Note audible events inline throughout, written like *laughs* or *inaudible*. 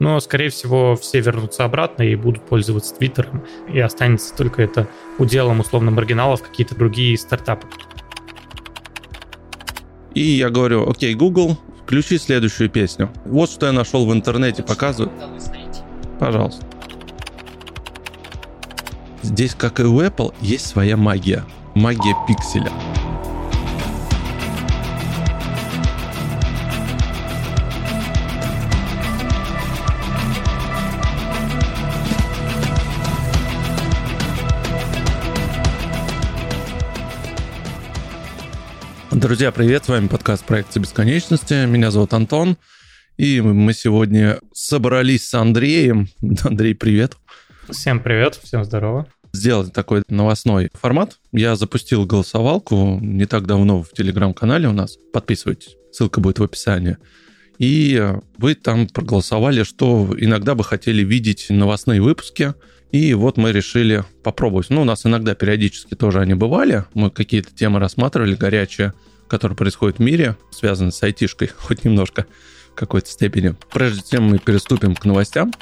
но, скорее всего, все вернутся обратно и будут пользоваться Твиттером, и останется только это уделом условно маргиналов какие-то другие стартапы. И я говорю, окей, Google, включи следующую песню. Вот что я нашел в интернете, показываю. Пожалуйста. Здесь, как и у Apple, есть своя магия. Магия пикселя. Друзья, привет, с вами подкаст «Проекция бесконечности». Меня зовут Антон, и мы сегодня собрались с Андреем. *laughs* Андрей, привет. Всем привет, всем здорово. Сделать такой новостной формат. Я запустил голосовалку не так давно в телеграм-канале у нас. Подписывайтесь, ссылка будет в описании. И вы там проголосовали, что иногда бы хотели видеть новостные выпуски – и вот мы решили попробовать. Ну, у нас иногда периодически тоже они бывали. Мы какие-то темы рассматривали горячие, которые происходят в мире, связанные с айтишкой, *laughs* хоть немножко в какой-то степени. Прежде чем мы переступим к новостям,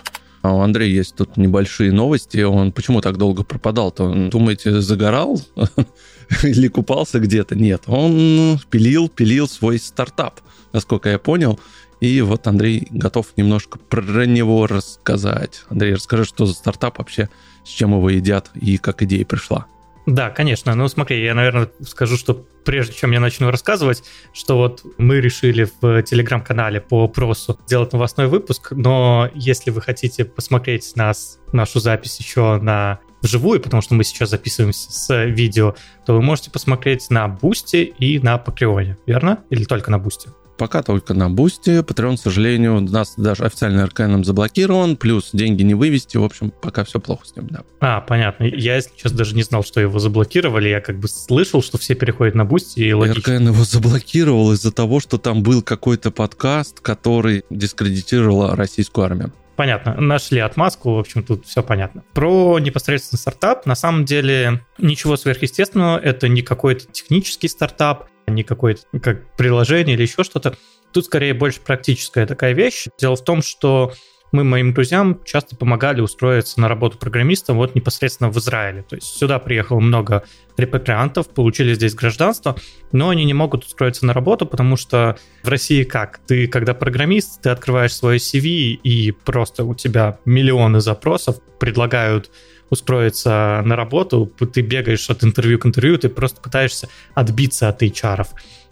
а у Андрея есть тут небольшие новости. Он почему так долго пропадал-то? Думаете, загорал *laughs* или купался где-то? Нет, он пилил, пилил свой стартап, насколько я понял. И вот Андрей готов немножко про него рассказать. Андрей, расскажи, что за стартап вообще, с чем его едят и как идея пришла. Да, конечно. Ну, смотри, я, наверное, скажу, что прежде чем я начну рассказывать, что вот мы решили в телеграм-канале по опросу сделать новостной выпуск, но если вы хотите посмотреть нас, нашу запись еще на вживую, потому что мы сейчас записываемся с видео, то вы можете посмотреть на Boosty и на Patreon е, верно? Или только на Boosty? Пока только на Boosty. Patreon, к сожалению, у нас даже официально РКНом заблокирован, плюс деньги не вывести. В общем, пока все плохо с ним, да. А, понятно. Я, если честно, даже не знал, что его заблокировали. Я как бы слышал, что все переходят на Boosty, и логично. РКН его заблокировал из-за того, что там был какой-то подкаст, который дискредитировал российскую армию. Понятно. Нашли отмазку, в общем, тут все понятно. Про непосредственно стартап, на самом деле, ничего сверхъестественного, это не какой-то технический стартап, не какое-то как приложение или еще что-то. Тут скорее больше практическая такая вещь. Дело в том, что мы моим друзьям часто помогали устроиться на работу программистом вот непосредственно в Израиле. То есть сюда приехало много репатриантов, получили здесь гражданство, но они не могут устроиться на работу, потому что в России как? Ты, когда программист, ты открываешь свое CV, и просто у тебя миллионы запросов предлагают устроиться на работу, ты бегаешь от интервью к интервью, ты просто пытаешься отбиться от HR.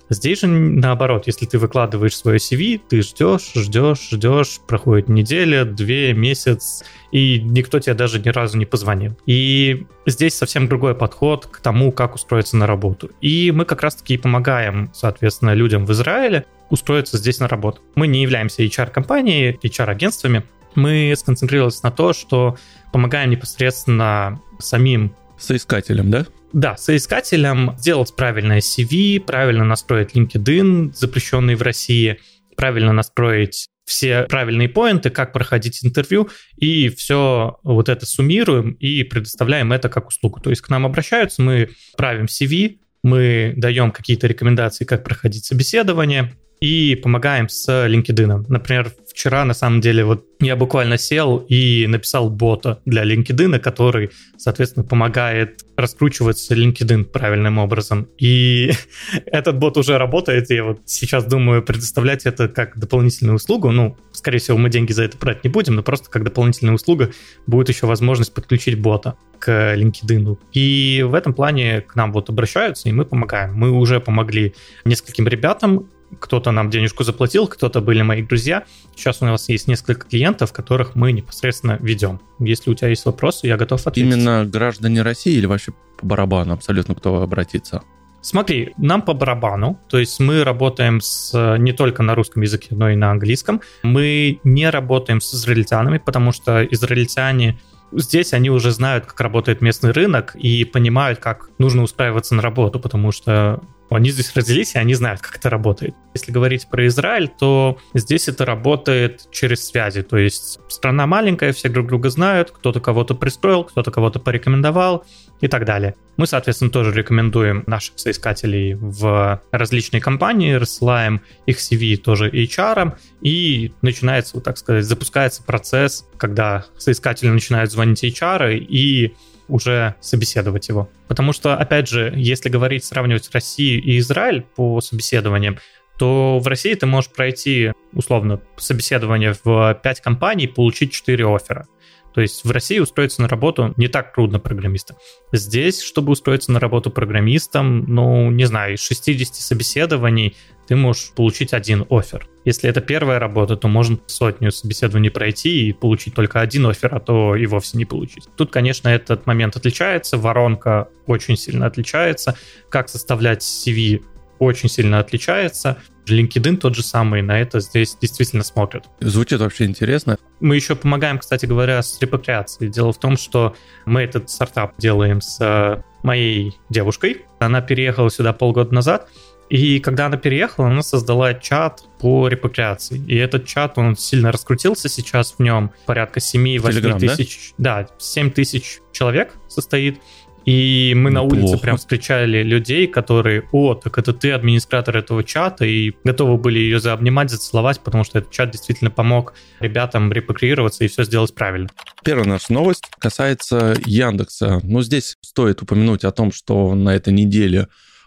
Здесь же наоборот, если ты выкладываешь свое CV, ты ждешь, ждешь, ждешь, проходит неделя, две, месяц, и никто тебе даже ни разу не позвонил. И здесь совсем другой подход к тому, как устроиться на работу. И мы как раз-таки помогаем, соответственно, людям в Израиле устроиться здесь на работу. Мы не являемся HR-компанией, HR-агентствами, мы сконцентрировались на то, что помогаем непосредственно самим соискателям, да? Да, соискателям сделать правильное CV, правильно настроить LinkedIn, запрещенный в России, правильно настроить все правильные поинты, как проходить интервью, и все вот это суммируем и предоставляем это как услугу. То есть к нам обращаются, мы правим CV, мы даем какие-то рекомендации, как проходить собеседование, и помогаем с LinkedIn. Например, вчера, на самом деле, вот я буквально сел и написал бота для LinkedIn, который, соответственно, помогает раскручиваться LinkedIn правильным образом. И *laughs* этот бот уже работает, я вот сейчас думаю предоставлять это как дополнительную услугу. Ну, скорее всего, мы деньги за это брать не будем, но просто как дополнительная услуга будет еще возможность подключить бота к LinkedIn. И в этом плане к нам вот обращаются, и мы помогаем. Мы уже помогли нескольким ребятам, кто-то нам денежку заплатил, кто-то были мои друзья. Сейчас у нас есть несколько клиентов, которых мы непосредственно ведем. Если у тебя есть вопросы, я готов ответить. Именно граждане России или вообще по барабану абсолютно кто обратится? Смотри, нам по барабану, то есть мы работаем с, не только на русском языке, но и на английском. Мы не работаем с израильтянами, потому что израильтяне здесь они уже знают, как работает местный рынок и понимают, как нужно устраиваться на работу, потому что Они здесь родились, и они знают, как это работает. Если говорить про Израиль, то здесь это работает через связи. То есть страна маленькая, все друг друга знают, кто-то кого-то пристроил, кто-то кого-то порекомендовал и так далее. Мы, соответственно, тоже рекомендуем наших соискателей в различные компании, рассылаем их CV тоже HR, и начинается, вот так сказать, запускается процесс, когда соискатели начинают звонить HR и уже собеседовать его. Потому что, опять же, если говорить, сравнивать Россию и Израиль по собеседованиям, то в России ты можешь пройти, условно, собеседование в 5 компаний, получить 4 оффера. То есть в России устроиться на работу не так трудно программистам. Здесь, чтобы устроиться на работу программистом, ну, не знаю, из 60 собеседований ты можешь получить один офер. Если это первая работа, то можно сотню собеседований пройти и получить только один офер, а то и вовсе не получить. Тут, конечно, этот момент отличается, воронка очень сильно отличается, как составлять CV очень сильно отличается. LinkedIn тот же самый, на это здесь действительно смотрят. Звучит вообще интересно. Мы еще помогаем, кстати говоря, с репатриацией. Дело в том, что мы этот стартап делаем с э, моей девушкой. Она переехала сюда полгода назад, и когда она переехала, она создала чат по репатриации. И этот чат, он сильно раскрутился сейчас в нем. Порядка 7-8 тысяч... Да? да, 7 тысяч человек состоит. И мы Неплохо. на улице прям встречали людей, которые, о, так это ты администратор этого чата, и готовы были ее заобнимать, зацеловать, потому что этот чат действительно помог ребятам репатриироваться и все сделать правильно. Первая наша новость касается Яндекса. Ну, здесь стоит упомянуть о том, что на этой неделе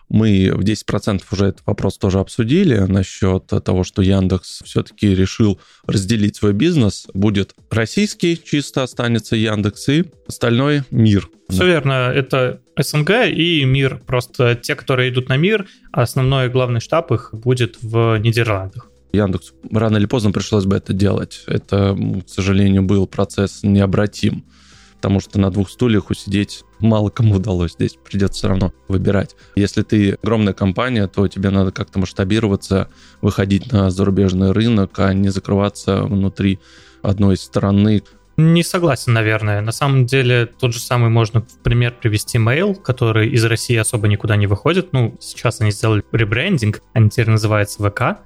мы в 10% уже этот вопрос тоже обсудили насчет того, что Яндекс все-таки решил разделить свой бизнес. Будет российский, чисто останется Яндекс, и остальной мир. Все верно, это СНГ и мир. Просто те, которые идут на мир, основной главный штаб их будет в Нидерландах. Яндекс рано или поздно пришлось бы это делать. Это, к сожалению, был процесс необратим потому что на двух стульях усидеть мало кому удалось. Здесь придется все равно выбирать. Если ты огромная компания, то тебе надо как-то масштабироваться, выходить на зарубежный рынок, а не закрываться внутри одной страны. Не согласен, наверное. На самом деле, тот же самый можно в пример привести Mail, который из России особо никуда не выходит. Ну, сейчас они сделали ребрендинг, они теперь называются ВК.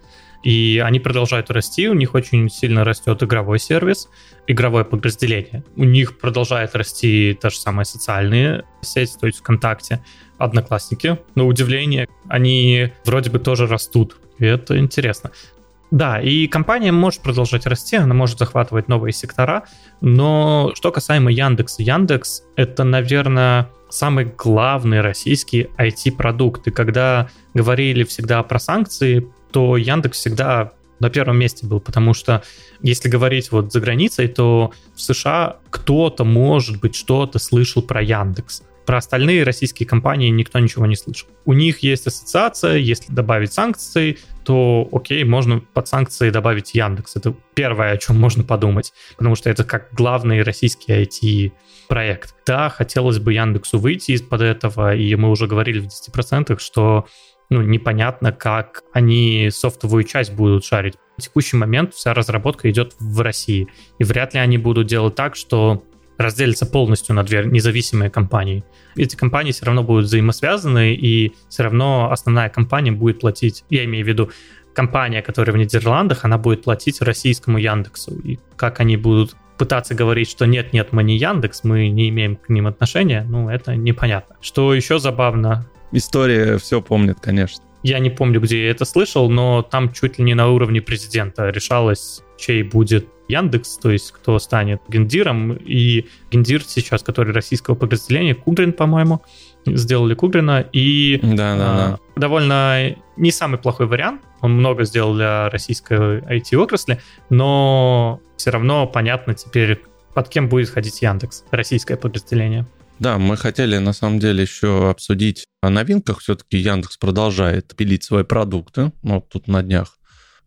И они продолжают расти, у них очень сильно растет игровой сервис, игровое подразделение. У них продолжает расти та же самая социальная сеть, то есть ВКонтакте, Одноклассники. На удивление, они вроде бы тоже растут, и это интересно. Да, и компания может продолжать расти, она может захватывать новые сектора, но что касаемо Яндекса, Яндекс — это, наверное, самый главный российский IT-продукт. И когда говорили всегда про санкции, то Яндекс всегда на первом месте был, потому что если говорить вот за границей, то в США кто-то, может быть, что-то слышал про Яндекс. Про остальные российские компании никто ничего не слышал. У них есть ассоциация, если добавить санкции, то окей, можно под санкции добавить Яндекс. Это первое, о чем можно подумать, потому что это как главный российский IT-проект. Да, хотелось бы Яндексу выйти из-под этого, и мы уже говорили в 10%, что ну, непонятно, как они софтовую часть будут шарить. В текущий момент вся разработка идет в России, и вряд ли они будут делать так, что разделятся полностью на две независимые компании. Эти компании все равно будут взаимосвязаны, и все равно основная компания будет платить, я имею в виду, компания, которая в Нидерландах, она будет платить российскому Яндексу. И как они будут пытаться говорить, что нет-нет, мы не Яндекс, мы не имеем к ним отношения, ну, это непонятно. Что еще забавно, история все помнит, конечно. Я не помню, где я это слышал, но там чуть ли не на уровне президента решалось, чей будет Яндекс, то есть кто станет гендиром. И гендир сейчас, который российского подразделения, Кудрин, по-моему, сделали Кудрина. И да, да, а, да. довольно не самый плохой вариант. Он много сделал для российской IT-отрасли, но все равно понятно теперь, под кем будет ходить Яндекс, российское подразделение. Да, мы хотели на самом деле еще обсудить о новинках. Все-таки Яндекс продолжает пилить свои продукты. Ну, вот тут на днях.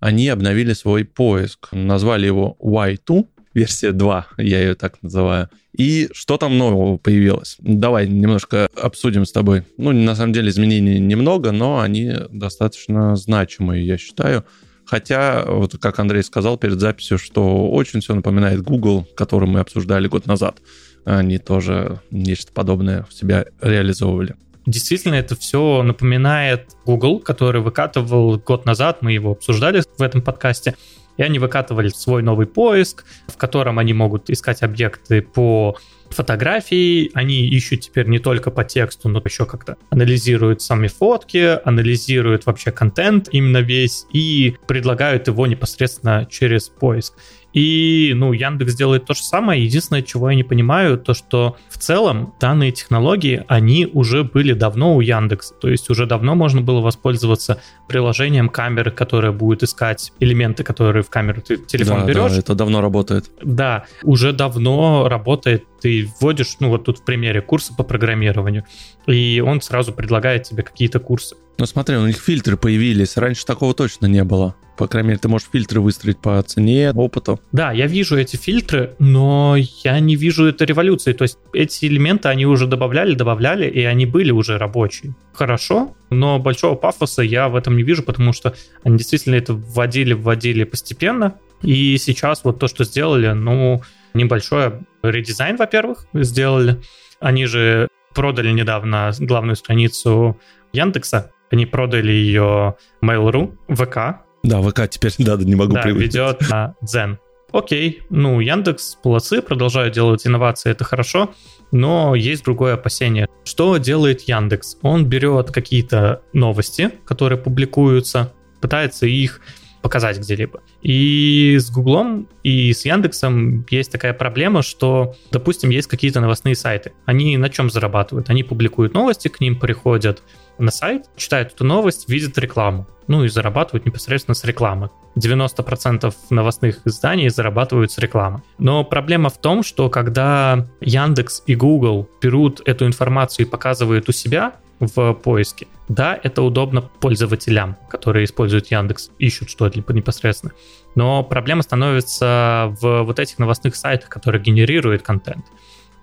Они обновили свой поиск. Назвали его Y2, версия 2, я ее так называю. И что там нового появилось? Давай немножко обсудим с тобой. Ну, на самом деле изменений немного, но они достаточно значимые, я считаю. Хотя, вот как Андрей сказал перед записью, что очень все напоминает Google, который мы обсуждали год назад они тоже нечто подобное в себя реализовывали. действительно это все напоминает Google, который выкатывал год назад, мы его обсуждали в этом подкасте, и они выкатывали свой новый поиск, в котором они могут искать объекты по фотографии, они ищут теперь не только по тексту, но еще как-то анализируют сами фотки, анализируют вообще контент именно весь и предлагают его непосредственно через поиск. И, ну, Яндекс делает то же самое. Единственное, чего я не понимаю, то, что в целом данные технологии, они уже были давно у Яндекса. То есть уже давно можно было воспользоваться приложением камеры, которое будет искать элементы, которые в камеру ты телефон да, берешь. Да, это давно работает. Да, уже давно работает. Ты вводишь, ну, вот тут в примере курсы по программированию, и он сразу предлагает тебе какие-то курсы. Ну смотри, у них фильтры появились. Раньше такого точно не было. По крайней мере, ты можешь фильтры выстроить по цене, опыту. Да, я вижу эти фильтры, но я не вижу этой революции. То есть эти элементы они уже добавляли, добавляли, и они были уже рабочие. Хорошо, но большого пафоса я в этом не вижу, потому что они действительно это вводили, вводили постепенно. И сейчас вот то, что сделали, ну, небольшой редизайн, во-первых, сделали. Они же продали недавно главную страницу Яндекса, они продали ее Mail.ru, ВК, да, ВК теперь, *laughs* да, не могу да, привыкнуть. ведет на Дзен. Окей, ну, Яндекс, молодцы, продолжают делать инновации, это хорошо, но есть другое опасение. Что делает Яндекс? Он берет какие-то новости, которые публикуются, пытается их показать где-либо. И с Гуглом и с Яндексом есть такая проблема, что, допустим, есть какие-то новостные сайты. Они на чем зарабатывают? Они публикуют новости, к ним приходят на сайт, читают эту новость, видят рекламу. Ну и зарабатывают непосредственно с рекламы. 90% новостных изданий зарабатывают с рекламы. Но проблема в том, что когда Яндекс и Google берут эту информацию и показывают у себя в поиске, да, это удобно пользователям, которые используют Яндекс, ищут что-либо непосредственно. Но проблема становится в вот этих новостных сайтах, которые генерируют контент.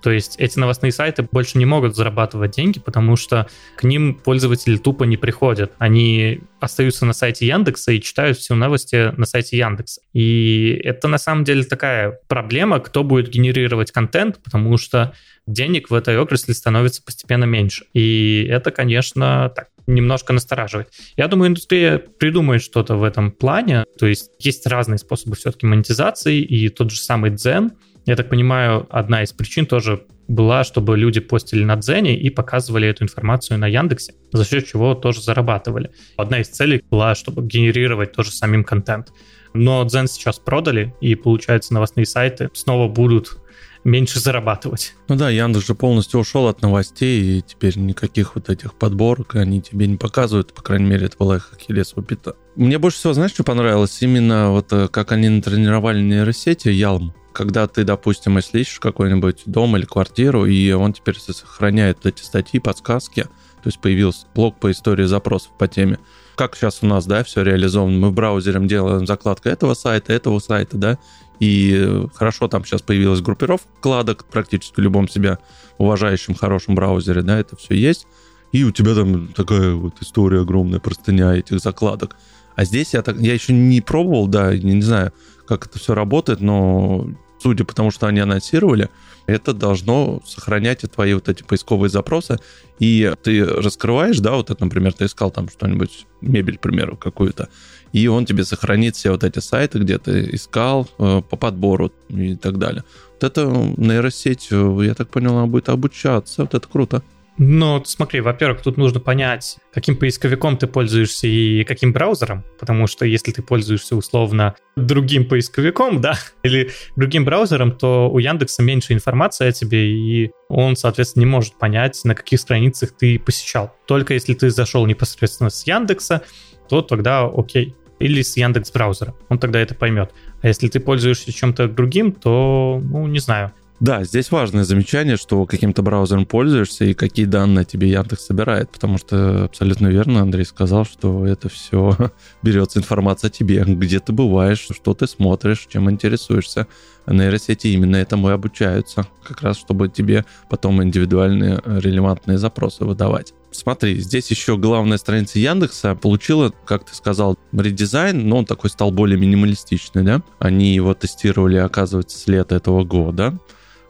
То есть эти новостные сайты больше не могут зарабатывать деньги, потому что к ним пользователи тупо не приходят. Они остаются на сайте Яндекса и читают все новости на сайте Яндекса. И это на самом деле такая проблема, кто будет генерировать контент, потому что денег в этой отрасли становится постепенно меньше. И это, конечно, так немножко настораживает. Я думаю, индустрия придумает что-то в этом плане. То есть есть разные способы все-таки монетизации, и тот же самый Дзен — я так понимаю, одна из причин тоже была, чтобы люди постили на Дзене и показывали эту информацию на Яндексе, за счет чего тоже зарабатывали. Одна из целей была, чтобы генерировать тоже самим контент. Но Дзен сейчас продали, и, получается, новостные сайты снова будут меньше зарабатывать. Ну да, Яндекс же полностью ушел от новостей, и теперь никаких вот этих подборок они тебе не показывают, по крайней мере, это была их ахиллесова пята. Мне больше всего, знаешь, что понравилось? Именно вот э, как они натренировали нейросети Ялм когда ты, допустим, если ищешь какой-нибудь дом или квартиру, и он теперь сохраняет эти статьи, подсказки, то есть появился блок по истории запросов по теме. Как сейчас у нас, да, все реализовано. Мы в браузере делаем закладку этого сайта, этого сайта, да, и хорошо, там сейчас появилась группировка вкладок практически в любом себя уважающем, хорошем браузере, да, это все есть. И у тебя там такая вот история огромная, простыня этих закладок. А здесь я, так, я еще не пробовал, да, не знаю, как это все работает, но судя по тому, что они анонсировали, это должно сохранять твои вот эти поисковые запросы. И ты раскрываешь, да, вот это, например, ты искал там что-нибудь, мебель, к примеру, какую-то, и он тебе сохранит все вот эти сайты, где ты искал э, по подбору и так далее. Вот это нейросеть, э, я так понял, она будет обучаться. Вот это круто. Ну, смотри, во-первых, тут нужно понять, каким поисковиком ты пользуешься и каким браузером, потому что если ты пользуешься условно другим поисковиком, *laughs* да, или другим браузером, то у Яндекса меньше информации о тебе, и он, соответственно, не может понять, на каких страницах ты посещал. Только если ты зашел непосредственно с Яндекса, то тогда окей. Или с Яндекс браузера. Он тогда это поймет. А если ты пользуешься чем-то другим, то, ну, не знаю, да, здесь важное замечание, что каким-то браузером пользуешься и какие данные тебе Яндекс собирает, потому что абсолютно верно Андрей сказал, что это все *laughs* берется информация о тебе, где ты бываешь, что ты смотришь, чем интересуешься. А нейросети именно этому и обучаются, как раз чтобы тебе потом индивидуальные релевантные запросы выдавать. Смотри, здесь еще главная страница Яндекса получила, как ты сказал, редизайн, но он такой стал более минималистичный, да? Они его тестировали, оказывается, с лета этого года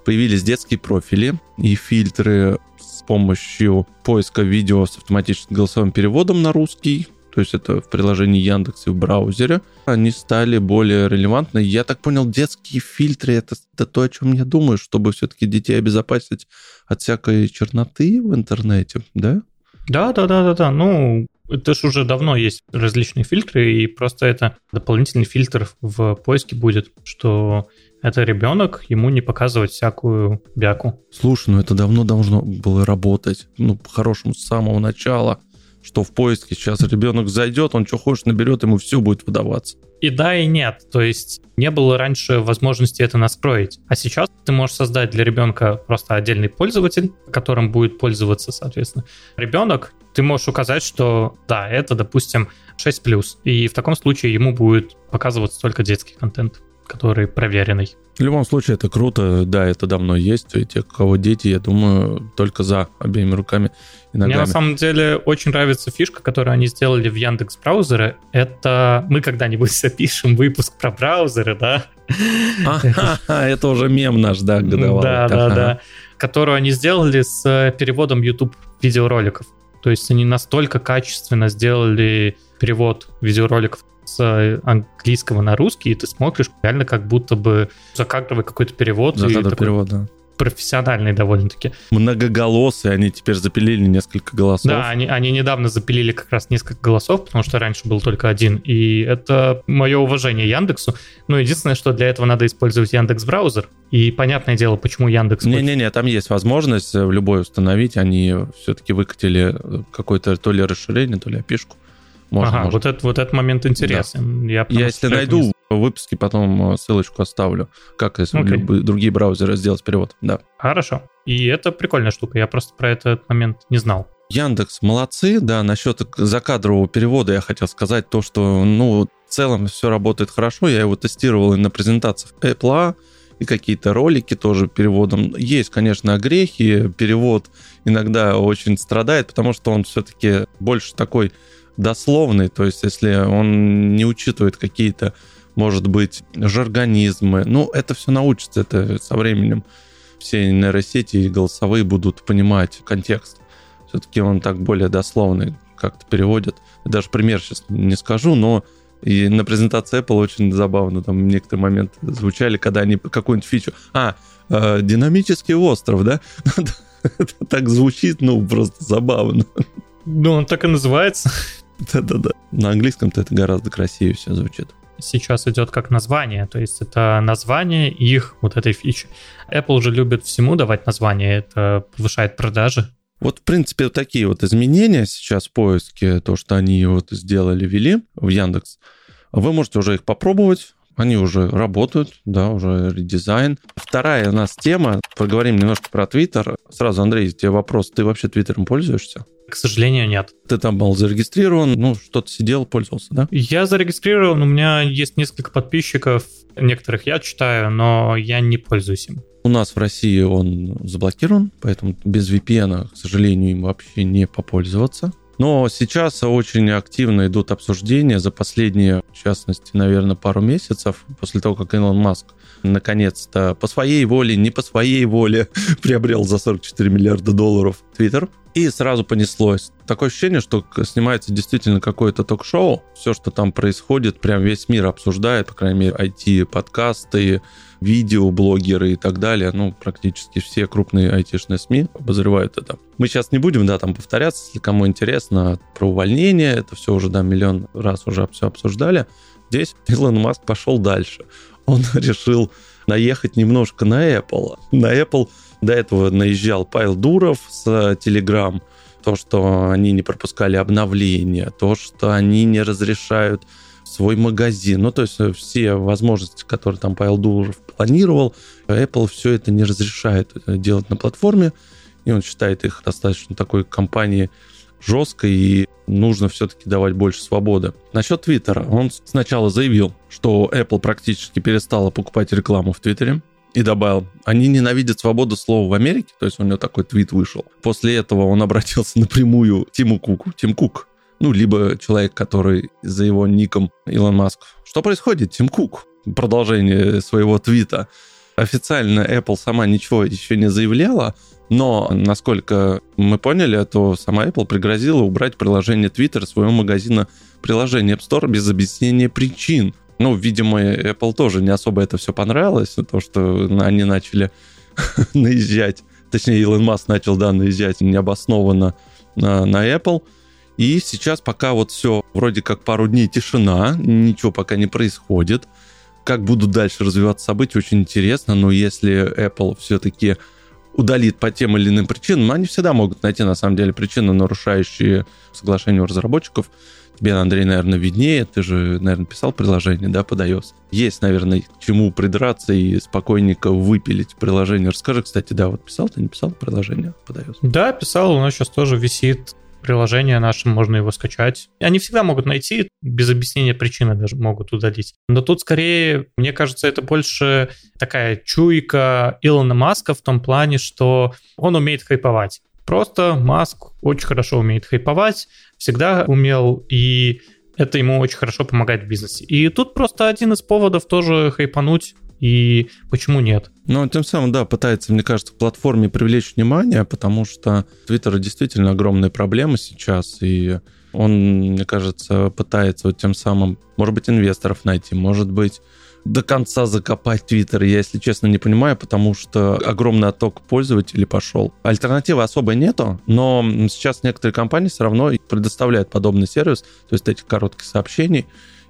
появились детские профили и фильтры с помощью поиска видео с автоматическим голосовым переводом на русский, то есть это в приложении Яндекс и в браузере, они стали более релевантны. Я так понял, детские фильтры это, это то, о чем я думаю, чтобы все-таки детей обезопасить от всякой черноты в интернете, да? Да, да, да, да, да. Ну, это же уже давно есть различные фильтры, и просто это дополнительный фильтр в поиске будет, что это ребенок, ему не показывать всякую бяку. Слушай, ну это давно должно было работать, ну, по-хорошему, с самого начала что в поиске сейчас ребенок зайдет, он что хочет наберет, ему все будет выдаваться. И да, и нет. То есть не было раньше возможности это настроить. А сейчас ты можешь создать для ребенка просто отдельный пользователь, которым будет пользоваться, соответственно, ребенок. Ты можешь указать, что да, это, допустим, 6+. И в таком случае ему будет показываться только детский контент который проверенный. В любом случае, это круто, да, это давно есть. И те, у кого дети, я думаю, только за обеими руками и ногами. Мне на самом деле очень нравится фишка, которую они сделали в Яндекс браузере. Это мы когда-нибудь запишем выпуск про браузеры, да? Это уже мем наш, да, годовалый. Да, да, да. Которую они сделали с переводом YouTube видеороликов. То есть они настолько качественно сделали перевод видеороликов с английского на русский, и ты смотришь реально как будто бы закадровый какой-то перевод. Закадровый перевод, да профессиональные довольно-таки. Многоголосые, они теперь запилили несколько голосов. Да, они, они недавно запилили как раз несколько голосов, потому что раньше был только один, и это мое уважение Яндексу. Но единственное, что для этого надо использовать Яндекс браузер, и понятное дело, почему Яндекс... Не-не-не, там есть возможность в любой установить, они все-таки выкатили какое-то то ли расширение, то ли опишку. Можно, ага, можно. Вот, это, вот этот момент интересен. Да. Я, Я если найду не... в выпуске, потом э, ссылочку оставлю, как если okay. любые другие браузеры сделать перевод. Да. Хорошо. И это прикольная штука. Я просто про этот момент не знал. Яндекс молодцы, да, насчет закадрового перевода я хотел сказать то, что, ну, в целом все работает хорошо, я его тестировал и на презентациях Apple, и какие-то ролики тоже переводом. Есть, конечно, огрехи, перевод иногда очень страдает, потому что он все-таки больше такой дословный, то есть если он не учитывает какие-то, может быть, жаргонизмы, ну, это все научится, это со временем все нейросети и голосовые будут понимать контекст. Все-таки он так более дословный как-то переводит. Даже пример сейчас не скажу, но и на презентации Apple очень забавно там некоторые моменты звучали, когда они какую-нибудь фичу... А, э, динамический остров, да? *laughs* так звучит, ну, просто забавно. Ну, он так и называется. *laughs* Да-да-да. На английском-то это гораздо красивее все звучит. Сейчас идет как название, то есть это название их вот этой фичи. Apple уже любит всему давать название, это повышает продажи. Вот, в принципе, такие вот изменения сейчас в поиске, то, что они вот сделали, ввели в Яндекс, вы можете уже их попробовать, они уже работают, да, уже редизайн. Вторая у нас тема, поговорим немножко про Твиттер. Сразу, Андрей, тебе вопрос, ты вообще Твиттером пользуешься? К сожалению, нет. Ты там был зарегистрирован, ну, что-то сидел, пользовался, да? Я зарегистрирован, у меня есть несколько подписчиков, некоторых я читаю, но я не пользуюсь им. У нас в России он заблокирован, поэтому без VPN, к сожалению, им вообще не попользоваться. Но сейчас очень активно идут обсуждения за последние, в частности, наверное, пару месяцев, после того, как Илон Маск наконец-то по своей воле, не по своей воле *laughs* приобрел за 44 миллиарда долларов Твиттер. И сразу понеслось. Такое ощущение, что снимается действительно какое-то ток-шоу. Все, что там происходит, прям весь мир обсуждает, по крайней мере, IT-подкасты, видеоблогеры и так далее. Ну, практически все крупные айтишные СМИ обозревают это. Мы сейчас не будем, да, там повторяться, если кому интересно, про увольнение. Это все уже, да, миллион раз уже все обсуждали. Здесь Илон Маск пошел дальше. Он *laughs* решил наехать немножко на Apple. На Apple до этого наезжал Павел Дуров с Telegram, то, что они не пропускали обновления, то, что они не разрешают свой магазин. Ну, то есть все возможности, которые там Павел Дуров планировал, Apple все это не разрешает делать на платформе, и он считает их достаточно такой компанией жесткой, и нужно все-таки давать больше свободы. Насчет Твиттера. Он сначала заявил, что Apple практически перестала покупать рекламу в Твиттере, и добавил, они ненавидят свободу слова в Америке, то есть у него такой твит вышел. После этого он обратился *laughs* напрямую к Тиму Куку. Тим Кук, ну, либо человек, который за его ником Илон Маск. Что происходит, Тим Кук? Продолжение своего твита. Официально Apple сама ничего еще не заявляла, но, насколько мы поняли, то сама Apple пригрозила убрать приложение Twitter своего магазина приложений App Store без объяснения причин. Ну, видимо, Apple тоже не особо это все понравилось, то, что они начали *laughs* наезжать, точнее, Илон Маск начал, да, наезжать необоснованно на, на Apple. И сейчас пока вот все, вроде как пару дней тишина, ничего пока не происходит. Как будут дальше развиваться события, очень интересно, но если Apple все-таки удалит по тем или иным причинам, они всегда могут найти, на самом деле, причины, нарушающие соглашение у разработчиков. Тебе, Андрей, наверное, виднее. Ты же, наверное, писал приложение, да, под iOS. Есть, наверное, к чему придраться и спокойненько выпилить приложение. Расскажи, кстати, да, вот писал ты, не писал приложение под iOS? Да, писал, оно сейчас тоже висит приложение наше, можно его скачать. Они всегда могут найти, без объяснения причины даже могут удалить. Но тут скорее, мне кажется, это больше такая чуйка Илона Маска в том плане, что он умеет хайповать. Просто Маск очень хорошо умеет хайповать, всегда умел, и это ему очень хорошо помогает в бизнесе. И тут просто один из поводов тоже хайпануть и почему нет? Ну, тем самым, да, пытается, мне кажется, к платформе привлечь внимание, потому что Twitter действительно огромная проблема сейчас, и он, мне кажется, пытается вот тем самым, может быть, инвесторов найти, может быть, до конца закопать Твиттер, я, если честно, не понимаю, потому что огромный отток пользователей пошел. Альтернативы особо нету, но сейчас некоторые компании все равно предоставляют подобный сервис, то есть этих коротких сообщений,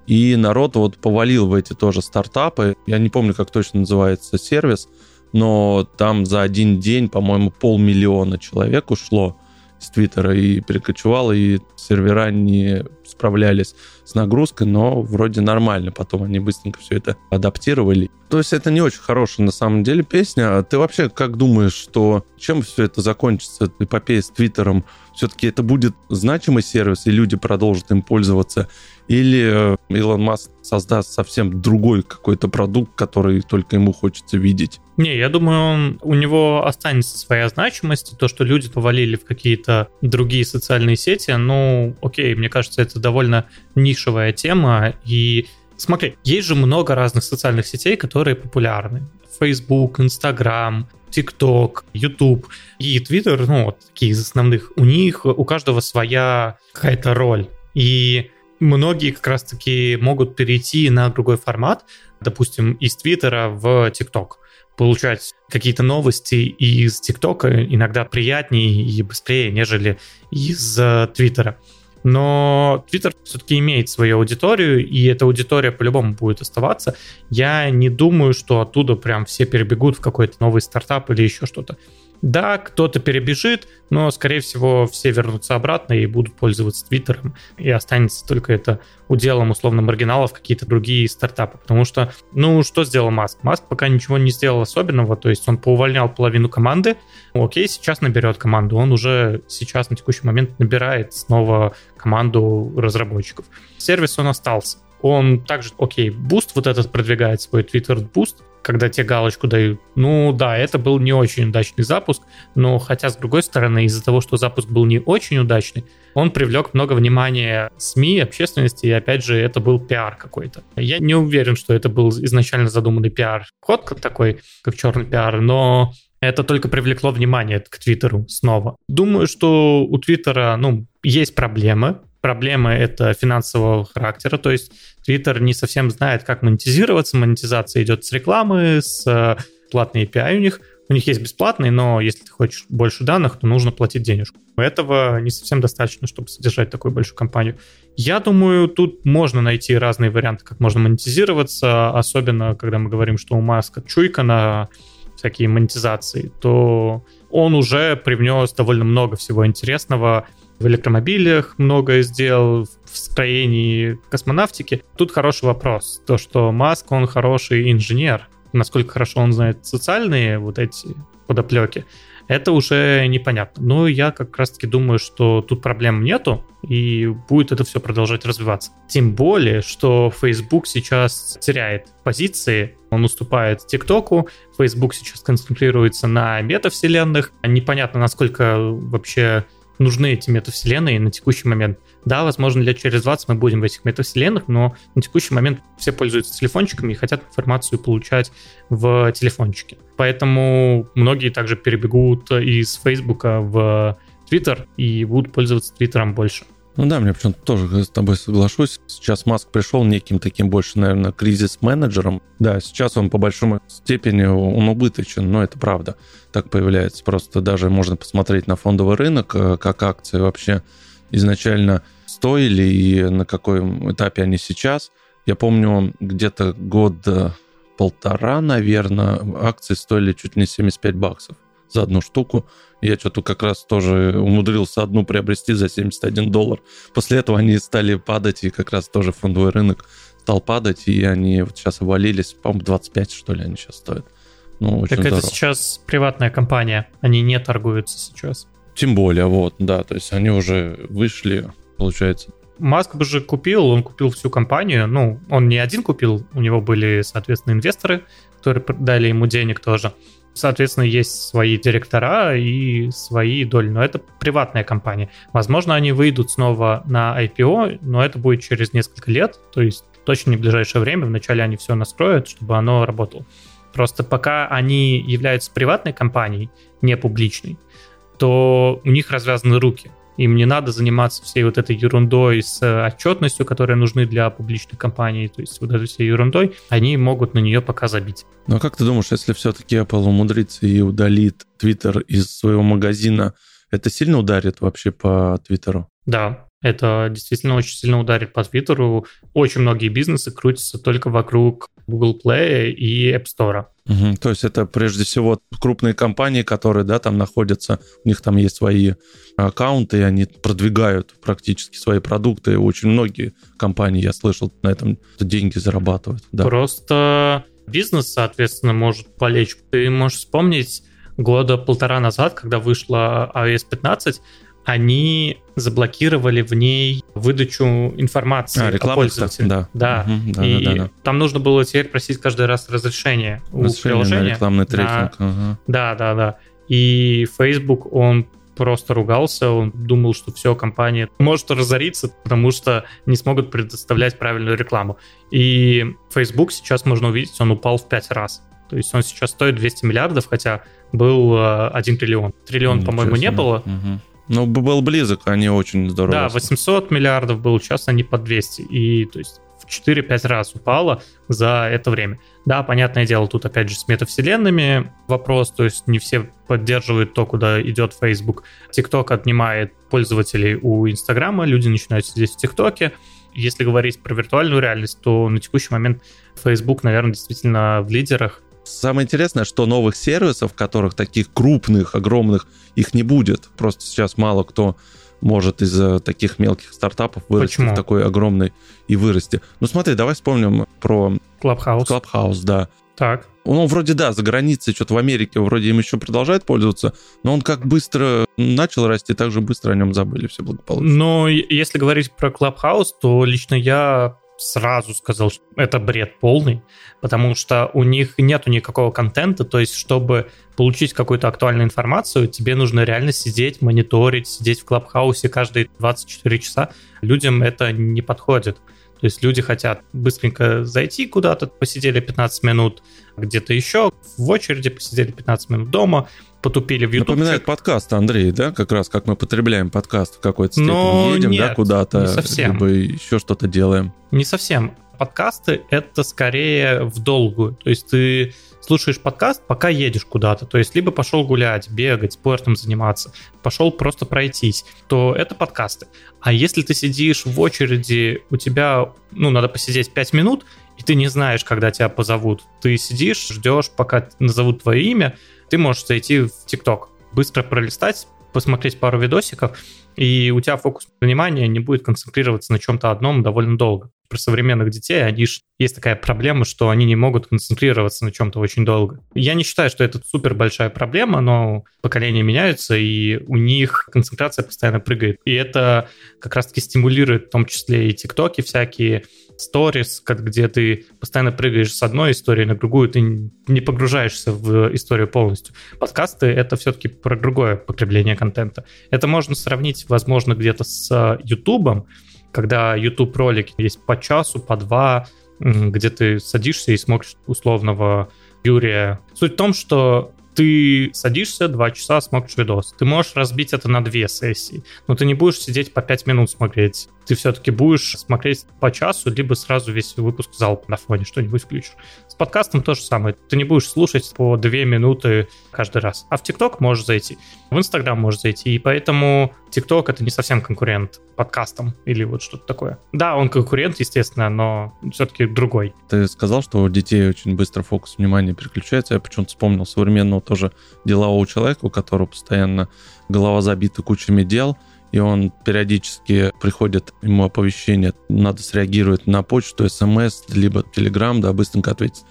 и народ вот повалил в эти тоже стартапы. Я не помню, как точно называется сервис, но там за один день, по-моему, полмиллиона человек ушло с Твиттера и перекочевало, и сервера не справлялись с нагрузкой, но вроде нормально. Потом они быстренько все это адаптировали. То есть это не очень хорошая на самом деле песня. А ты вообще как думаешь, что чем все это закончится, эпопея с Твиттером? Все-таки это будет значимый сервис, и люди продолжат им пользоваться? Или э, Илон Маск создаст совсем другой какой-то продукт, который только ему хочется видеть? Не, я думаю, он, у него останется своя значимость. То, что люди повалили в какие-то другие социальные сети, ну, окей, мне кажется, это довольно нишевая тема. И смотри, есть же много разных социальных сетей, которые популярны. Facebook, Instagram, TikTok, YouTube и Twitter, ну, вот такие из основных. У них, у каждого своя какая-то роль. И многие как раз-таки могут перейти на другой формат, допустим, из Твиттера в ТикТок получать какие-то новости из ТикТока иногда приятнее и быстрее, нежели из э, Твиттера. Но Твиттер все-таки имеет свою аудиторию, и эта аудитория по-любому будет оставаться. Я не думаю, что оттуда прям все перебегут в какой-то новый стартап или еще что-то. Да, кто-то перебежит, но, скорее всего, все вернутся обратно и будут пользоваться Твиттером, и останется только это уделом условно маргиналов какие-то другие стартапы. Потому что, ну, что сделал Маск? Маск пока ничего не сделал особенного, то есть он поувольнял половину команды, окей, сейчас наберет команду, он уже сейчас на текущий момент набирает снова команду разработчиков. Сервис он остался. Он также, окей, Boost вот этот продвигает свой Twitter Boost, когда тебе галочку дают. Ну да, это был не очень удачный запуск, но хотя с другой стороны, из-за того, что запуск был не очень удачный, он привлек много внимания СМИ, общественности, и опять же, это был пиар какой-то. Я не уверен, что это был изначально задуманный пиар. Ход такой, как черный пиар, но это только привлекло внимание к Твиттеру снова. Думаю, что у Твиттера, ну, есть проблемы, проблемы это финансового характера, то есть Twitter не совсем знает, как монетизироваться, монетизация идет с рекламы, с э, платной API у них, у них есть бесплатный, но если ты хочешь больше данных, то нужно платить денежку. Этого не совсем достаточно, чтобы содержать такую большую компанию. Я думаю, тут можно найти разные варианты, как можно монетизироваться, особенно когда мы говорим, что у Маска чуйка на всякие монетизации, то он уже привнес довольно много всего интересного в электромобилях многое сделал, в строении космонавтики. Тут хороший вопрос. То, что Маск, он хороший инженер. Насколько хорошо он знает социальные вот эти подоплеки, это уже непонятно. Но я как раз-таки думаю, что тут проблем нету, и будет это все продолжать развиваться. Тем более, что Facebook сейчас теряет позиции, он уступает ТикТоку, Facebook сейчас концентрируется на метавселенных. Непонятно, насколько вообще нужны эти метавселенные на текущий момент. Да, возможно, лет через 20 мы будем в этих метавселенных, но на текущий момент все пользуются телефончиками и хотят информацию получать в телефончике. Поэтому многие также перебегут из Фейсбука в Твиттер и будут пользоваться Твиттером больше. Ну да, мне почему-то тоже с тобой соглашусь. Сейчас Маск пришел неким таким больше, наверное, кризис-менеджером. Да, сейчас он по большому степени он убыточен, но это правда. Так появляется. Просто даже можно посмотреть на фондовый рынок, э, как акции вообще изначально стоили и на каком этапе они сейчас. Я помню, где-то год полтора, наверное, акции стоили чуть ли не 75 баксов за одну штуку. Я что-то как раз тоже умудрился одну приобрести за 71 доллар. После этого они стали падать, и как раз тоже фондовый рынок стал падать, и они вот сейчас обвалились, по-моему, 25, что ли, они сейчас стоят. Ну, очень так здорово. это сейчас приватная компания, они не торгуются сейчас. Тем более, вот, да, то есть они уже вышли, получается. Маск бы же купил, он купил всю компанию, ну, он не один купил, у него были, соответственно, инвесторы, которые дали ему денег тоже. Соответственно, есть свои директора и свои доли, но это приватная компания. Возможно, они выйдут снова на IPO, но это будет через несколько лет, то есть точно не в ближайшее время. Вначале они все настроят, чтобы оно работало. Просто пока они являются приватной компанией, не публичной, то у них развязаны руки. Им не надо заниматься всей вот этой ерундой с э, отчетностью, которая нужны для публичной компании, то есть вот этой всей ерундой, они могут на нее пока забить. Ну а как ты думаешь, если все-таки Apple умудрится и удалит Twitter из своего магазина, это сильно ударит вообще по Твиттеру? Да, это действительно очень сильно ударит по Твиттеру. Очень многие бизнесы крутятся только вокруг Google Play и App Store. Угу, то есть это прежде всего крупные компании, которые, да, там находятся, у них там есть свои аккаунты, и они продвигают практически свои продукты. Очень многие компании, я слышал, на этом деньги зарабатывают. Да. Просто бизнес, соответственно, может полечь. Ты можешь вспомнить года полтора назад, когда вышла iOS 15, они заблокировали в ней выдачу информации а, о пользователе. Да. Да. Угу, да, и да, да, да. там нужно было теперь просить каждый раз разрешение, разрешение у приложения. На рекламный трекинг. Да, ага. да, да, да. И Facebook, он просто ругался, он думал, что все, компания может разориться, потому что не смогут предоставлять правильную рекламу. И Facebook сейчас можно увидеть, он упал в 5 раз. То есть он сейчас стоит 200 миллиардов, хотя был 1 э, триллион. Триллион, по-моему, не было. Угу. Ну, был близок, они очень здорово. Да, 800 миллиардов был, сейчас они по 200. И, то есть, в 4-5 раз упало за это время. Да, понятное дело, тут опять же с метавселенными вопрос, то есть не все поддерживают то, куда идет Facebook. TikTok отнимает пользователей у Инстаграма, люди начинают сидеть в ТикТоке. Если говорить про виртуальную реальность, то на текущий момент Facebook, наверное, действительно в лидерах. Самое интересное, что новых сервисов, которых таких крупных, огромных, их не будет. Просто сейчас мало кто может из таких мелких стартапов вырасти Почему? в такой огромный и вырасти. Ну смотри, давай вспомним про Clubhouse. Clubhouse, да. Так. Ну, вроде да, за границей, что-то в Америке вроде им еще продолжает пользоваться, но он как быстро начал расти, так же быстро о нем забыли все благополучно. Но если говорить про Clubhouse, то лично я сразу сказал, что это бред полный, потому что у них нету никакого контента, то есть чтобы получить какую-то актуальную информацию, тебе нужно реально сидеть, мониторить, сидеть в Клабхаусе каждые 24 часа. Людям это не подходит. То есть люди хотят быстренько зайти куда-то, посидели 15 минут где-то еще, в очереди посидели 15 минут дома, потупили в YouTube. Напоминает подкаст, Андрей, да? Как раз как мы потребляем подкаст в какой-то степени. Но Едем, нет, да, куда-то, не совсем. либо еще что-то делаем. Не совсем. Подкасты — это скорее в долгую. То есть ты слушаешь подкаст, пока едешь куда-то. То есть либо пошел гулять, бегать, спортом заниматься, пошел просто пройтись, то это подкасты. А если ты сидишь в очереди, у тебя, ну, надо посидеть 5 минут, и ты не знаешь, когда тебя позовут. Ты сидишь, ждешь, пока назовут твое имя, ты можешь зайти в ТикТок, быстро пролистать, посмотреть пару видосиков, и у тебя фокус внимания не будет концентрироваться на чем-то одном довольно долго. Про современных детей, они ж, есть такая проблема, что они не могут концентрироваться на чем-то очень долго. Я не считаю, что это супер большая проблема, но поколения меняются, и у них концентрация постоянно прыгает. И это как раз-таки стимулирует в том числе и тиктоки всякие, сторис, где ты постоянно прыгаешь с одной истории на другую, ты не погружаешься в историю полностью. Подкасты — это все-таки про другое потребление контента. Это можно сравнить, возможно, где-то с Ютубом, когда YouTube ролики есть по часу, по два, где ты садишься и смотришь условного Юрия. Суть в том, что ты садишься, два часа смотришь видос. Ты можешь разбить это на две сессии, но ты не будешь сидеть по пять минут смотреть. Ты все-таки будешь смотреть по часу, либо сразу весь выпуск залп на фоне что-нибудь включишь. С подкастом то же самое. Ты не будешь слушать по две минуты каждый раз. А в ТикТок можешь зайти, в Инстаграм можешь зайти, и поэтому ТикТок это не совсем конкурент подкастам или вот что-то такое. Да, он конкурент, естественно, но все-таки другой. Ты сказал, что у детей очень быстро фокус внимания переключается. Я почему-то вспомнил современного тоже делового человека, у которого постоянно голова забита кучами дел, и он периодически приходит, ему оповещение, надо среагировать на почту, смс, либо телеграм, да, быстренько ответить.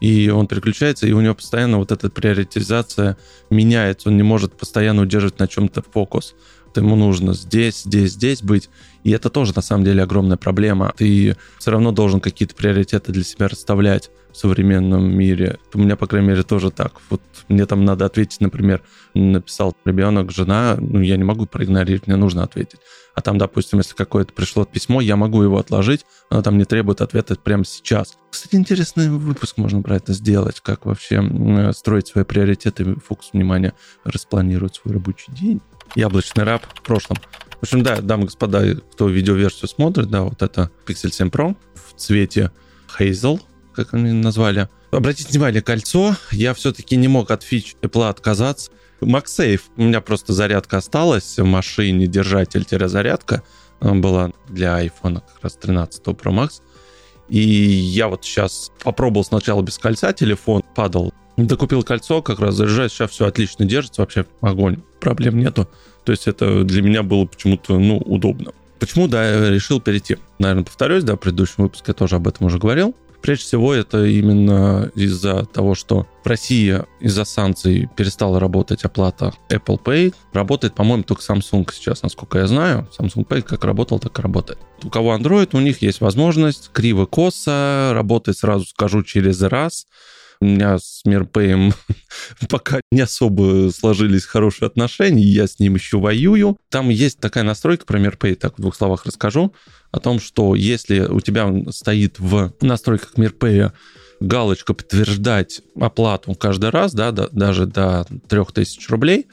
И он переключается, и у него постоянно вот эта приоритизация меняется, он не может постоянно удерживать на чем-то фокус ему нужно здесь, здесь, здесь быть. И это тоже на самом деле огромная проблема. Ты все равно должен какие-то приоритеты для себя расставлять в современном мире. У меня, по крайней мере, тоже так. Вот мне там надо ответить, например, написал ребенок, жена, ну, я не могу проигнорировать, мне нужно ответить. А там, допустим, если какое-то пришло письмо, я могу его отложить, оно там не требует ответа прямо сейчас. Кстати, интересный выпуск можно про это сделать, как вообще строить свои приоритеты, фокус внимания, распланировать свой рабочий день яблочный раб в прошлом. В общем, да, дамы и господа, кто видеоверсию смотрит, да, вот это Pixel 7 Pro в цвете Hazel, как они назвали. Обратите внимание, кольцо, я все-таки не мог от фич Apple отказаться. MagSafe, у меня просто зарядка осталась в машине, держатель-зарядка была для iPhone как раз 13 Pro Max. И я вот сейчас попробовал сначала без кольца, телефон падал Докупил кольцо, как раз заряжаюсь, сейчас все отлично держится, вообще огонь, проблем нету. То есть это для меня было почему-то, ну, удобно. Почему, да, я решил перейти? Наверное, повторюсь, да, в предыдущем выпуске я тоже об этом уже говорил. Прежде всего, это именно из-за того, что в России из-за санкций перестала работать оплата Apple Pay. Работает, по-моему, только Samsung сейчас, насколько я знаю. Samsung Pay как работал, так и работает. У кого Android, у них есть возможность криво-косо, работать, сразу скажу, через раз у меня с Мирпеем *laughs* пока не особо сложились хорошие отношения, я с ним еще воюю. Там есть такая настройка про Мирпей, так в двух словах расскажу, о том, что если у тебя стоит в настройках Мирпея галочка подтверждать оплату каждый раз, да, да даже до 3000 рублей,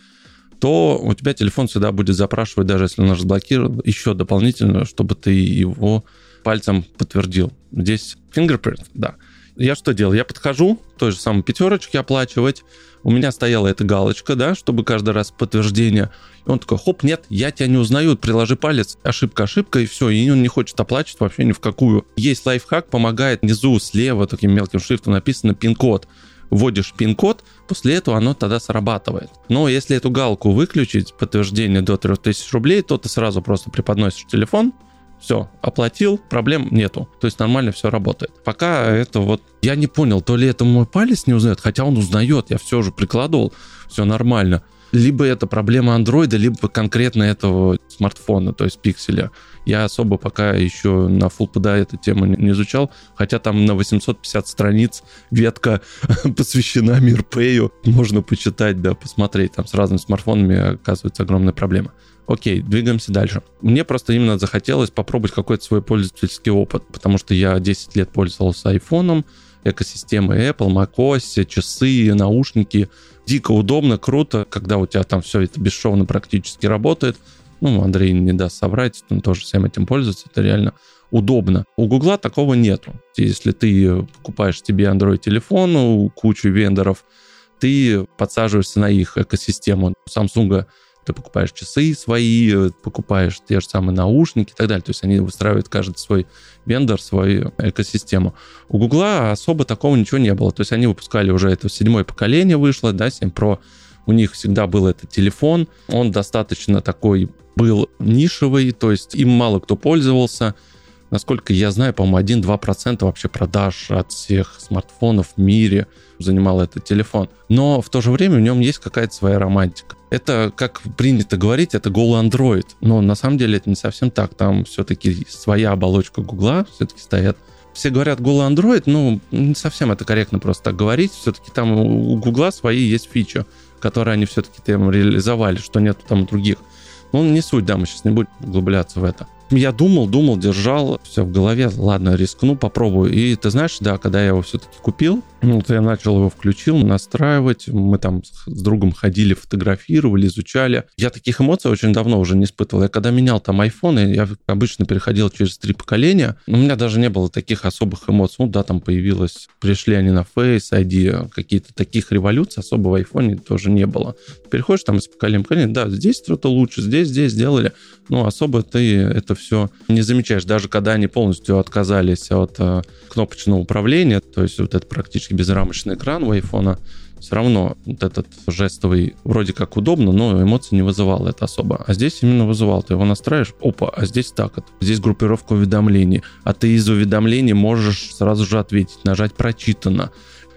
то у тебя телефон всегда будет запрашивать, даже если он разблокирован, еще дополнительно, чтобы ты его пальцем подтвердил. Здесь fingerprint, да я что делал? Я подхожу, той же самой пятерочки оплачивать. У меня стояла эта галочка, да, чтобы каждый раз подтверждение. И он такой, хоп, нет, я тебя не узнаю, приложи палец, ошибка, ошибка, и все. И он не хочет оплачивать вообще ни в какую. Есть лайфхак, помогает внизу слева таким мелким шрифтом написано пин-код вводишь пин-код, после этого оно тогда срабатывает. Но если эту галку выключить, подтверждение до 3000 рублей, то ты сразу просто преподносишь телефон, все, оплатил, проблем нету. То есть нормально все работает. Пока это вот... Я не понял, то ли это мой палец не узнает, хотя он узнает, я все уже прикладывал, все нормально. Либо это проблема андроида, либо конкретно этого смартфона, то есть пикселя. Я особо пока еще на Full PD эту тему не изучал, хотя там на 850 страниц ветка *laughs* посвящена Мирпею. Можно почитать, да, посмотреть. Там с разными смартфонами оказывается огромная проблема. Окей, двигаемся дальше. Мне просто именно захотелось попробовать какой-то свой пользовательский опыт, потому что я 10 лет пользовался айфоном, экосистемой Apple, macOS, часы, наушники. Дико удобно, круто, когда у тебя там все это бесшовно практически работает. Ну, Андрей не даст соврать, он тоже всем этим пользуется, это реально удобно. У Гугла такого нету. Если ты покупаешь себе Android-телефон у кучу вендоров, ты подсаживаешься на их экосистему. У Samsung ты покупаешь часы свои, э, покупаешь те же самые наушники и так далее. То есть они выстраивают каждый свой вендор, свою экосистему. У Гугла особо такого ничего не было. То есть они выпускали уже это седьмое поколение вышло, да, 7 Pro. У них всегда был этот телефон. Он достаточно такой был нишевый, то есть им мало кто пользовался. Насколько я знаю, по-моему, 1-2% вообще продаж от всех смартфонов в мире занимал этот телефон. Но в то же время в нем есть какая-то своя романтика. Это, как принято говорить, это голый Android. Но на самом деле это не совсем так. Там все-таки своя оболочка Гугла все-таки стоят. Все говорят голый Android, ну, не совсем это корректно просто так говорить. Все-таки там у Гугла свои есть фичи, которые они все-таки там реализовали, что нет там других. Ну, не суть, да, мы сейчас не будем углубляться в это. Я думал, думал, держал все в голове. Ладно, рискну, попробую. И ты знаешь, да, когда я его все-таки купил, ну, вот я начал его включил, настраивать. Мы там с другом ходили, фотографировали, изучали. Я таких эмоций очень давно уже не испытывал. Я когда менял там iPhone, я обычно переходил через три поколения. У меня даже не было таких особых эмоций. Ну да, там появилось, пришли они на Face ID, какие-то таких революций особо в iPhone тоже не было. Переходишь там из поколения в поколение, да, здесь что-то лучше, здесь, здесь сделали. Ну, особо ты это все не замечаешь. Даже когда они полностью отказались от э, кнопочного управления, то есть вот это практически безрамочный экран у айфона, все равно вот этот жестовый вроде как удобно, но эмоций не вызывал это особо. А здесь именно вызывал. Ты его настраиваешь, опа, а здесь так вот. Здесь группировка уведомлений. А ты из уведомлений можешь сразу же ответить, нажать «Прочитано».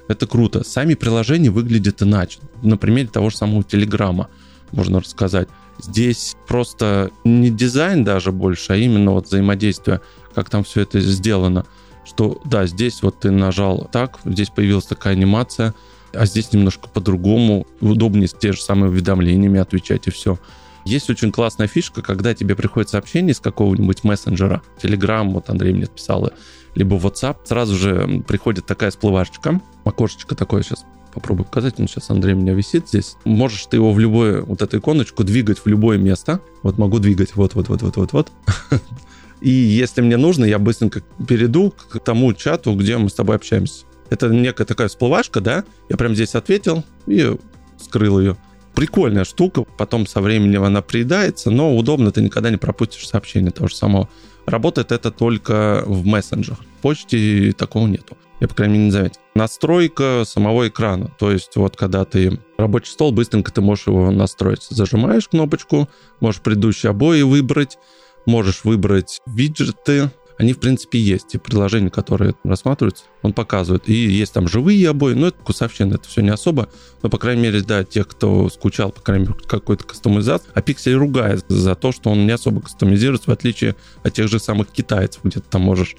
Это круто. Сами приложения выглядят иначе. На примере того же самого Телеграма можно рассказать. Здесь просто не дизайн даже больше, а именно вот взаимодействие, как там все это сделано. Что да, здесь вот ты нажал так, здесь появилась такая анимация, а здесь немножко по-другому, удобнее с те же самые уведомлениями отвечать и все. Есть очень классная фишка, когда тебе приходит сообщение из какого-нибудь мессенджера, Telegram, вот Андрей мне писал, либо WhatsApp, сразу же приходит такая всплывашечка, окошечко такое сейчас попробую показать. Он сейчас, Андрей, у меня висит здесь. Можешь ты его в любое, вот эту иконочку двигать в любое место. Вот могу двигать вот-вот-вот-вот-вот-вот. *laughs* И если мне нужно, я быстренько перейду к тому чату, где мы с тобой общаемся. Это некая такая всплывашка, да? Я прям здесь ответил и скрыл ее. Прикольная штука, потом со временем она приедается, но удобно, ты никогда не пропустишь сообщение того же самого. Работает это только в мессенджерах. В почте такого нету. Я, по крайней мере, не заметил. Настройка самого экрана. То есть вот когда ты рабочий стол, быстренько ты можешь его настроить. Зажимаешь кнопочку, можешь предыдущие обои выбрать, можешь выбрать виджеты, они, в принципе, есть. И приложения, которые рассматриваются, он показывает. И есть там живые обои, но это вкусовщина, это все не особо. Но, по крайней мере, да, те, кто скучал, по крайней мере, какой-то кастомизации. А Pixel ругает за то, что он не особо кастомизируется, в отличие от тех же самых китайцев, где ты там можешь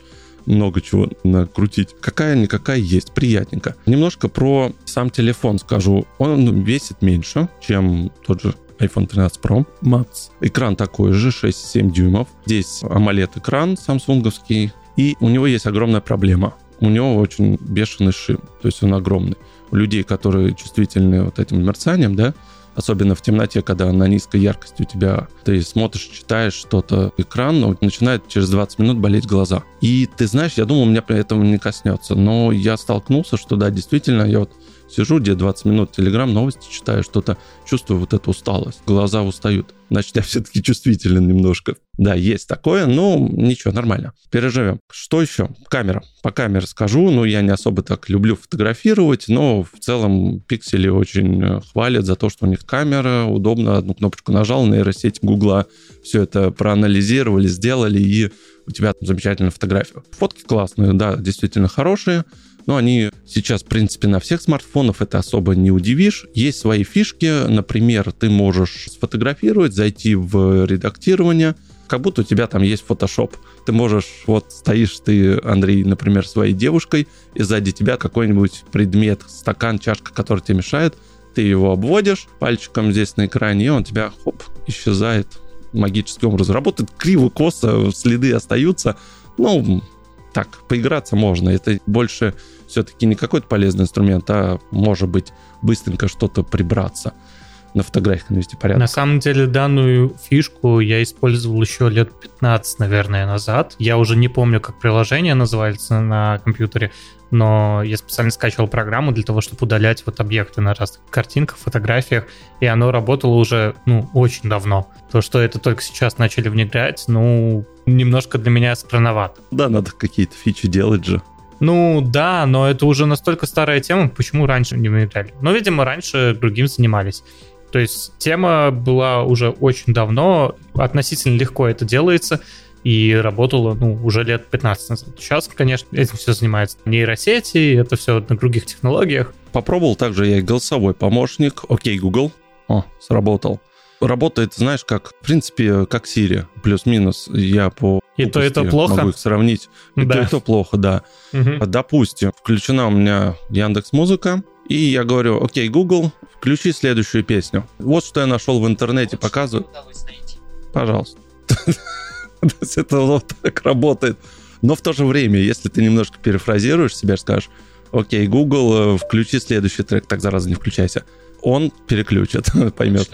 много чего накрутить. Какая-никакая есть, приятненько. Немножко про сам телефон скажу. Он весит меньше, чем тот же iPhone 13 Pro Max. Экран такой же, 6,7 дюймов. Здесь AMOLED-экран самсунговский. И у него есть огромная проблема. У него очень бешеный шим, то есть он огромный. У людей, которые чувствительны вот этим мерцанием, да, особенно в темноте, когда на низкой яркости у тебя ты смотришь, читаешь что-то экран, но начинает через 20 минут болеть глаза. И ты знаешь, я думал, у меня этого не коснется, но я столкнулся, что да, действительно, я вот Сижу где 20 минут, телеграм, новости читаю, что-то чувствую вот эту усталость. Глаза устают. Значит, *laughs* я все-таки чувствителен немножко. Да, есть такое, но ничего, нормально. Переживем. Что еще? Камера. По камере скажу, ну, я не особо так люблю фотографировать, но в целом пиксели очень э, хвалят за то, что у них камера, удобно, одну кнопочку нажал, нейросеть Гугла все это проанализировали, сделали, и у тебя замечательная фотография. Фотки классные, да, действительно хорошие. Но они сейчас, в принципе, на всех смартфонах это особо не удивишь. Есть свои фишки. Например, ты можешь сфотографировать, зайти в редактирование, как будто у тебя там есть Photoshop. Ты можешь, вот стоишь ты, Андрей, например, своей девушкой, и сзади тебя какой-нибудь предмет, стакан, чашка, который тебе мешает, ты его обводишь пальчиком здесь на экране, и он тебя, хоп, исчезает магическим образом. Работает криво, косо, следы остаются. Ну, так, поиграться можно. Это больше все-таки не какой-то полезный инструмент, а может быть быстренько что-то прибраться на фотографиях навести порядок. На самом деле данную фишку я использовал еще лет 15, наверное, назад. Я уже не помню, как приложение называется на компьютере, но я специально скачивал программу для того, чтобы удалять вот объекты на разных картинках, фотографиях, и оно работало уже, ну, очень давно. То, что это только сейчас начали внедрять, ну, немножко для меня странновато. Да, надо какие-то фичи делать же. Ну да, но это уже настолько старая тема, почему раньше не внедряли? Ну, видимо, раньше другим занимались. То есть тема была уже очень давно, относительно легко это делается. и работало, ну, уже лет 15 назад. Сейчас, конечно, этим все занимается нейросети, это все на других технологиях. Попробовал также я и голосовой помощник. Окей, Google. О, сработал. Работает, знаешь, как, в принципе, как Siri, плюс-минус. Я по и то это плохо. Могу их сравнить. И да. то это плохо, да. Угу. Допустим, включена у меня Яндекс Музыка, и я говорю, окей, Google, включи следующую песню. Вот что я нашел в интернете, показываю. Пожалуйста. *laughs* Это вот так работает. Но в то же время, если ты немножко перефразируешь себя, скажешь, окей, Google, э, включи следующий трек, так зараза не включайся. Он переключит, *laughs* поймет.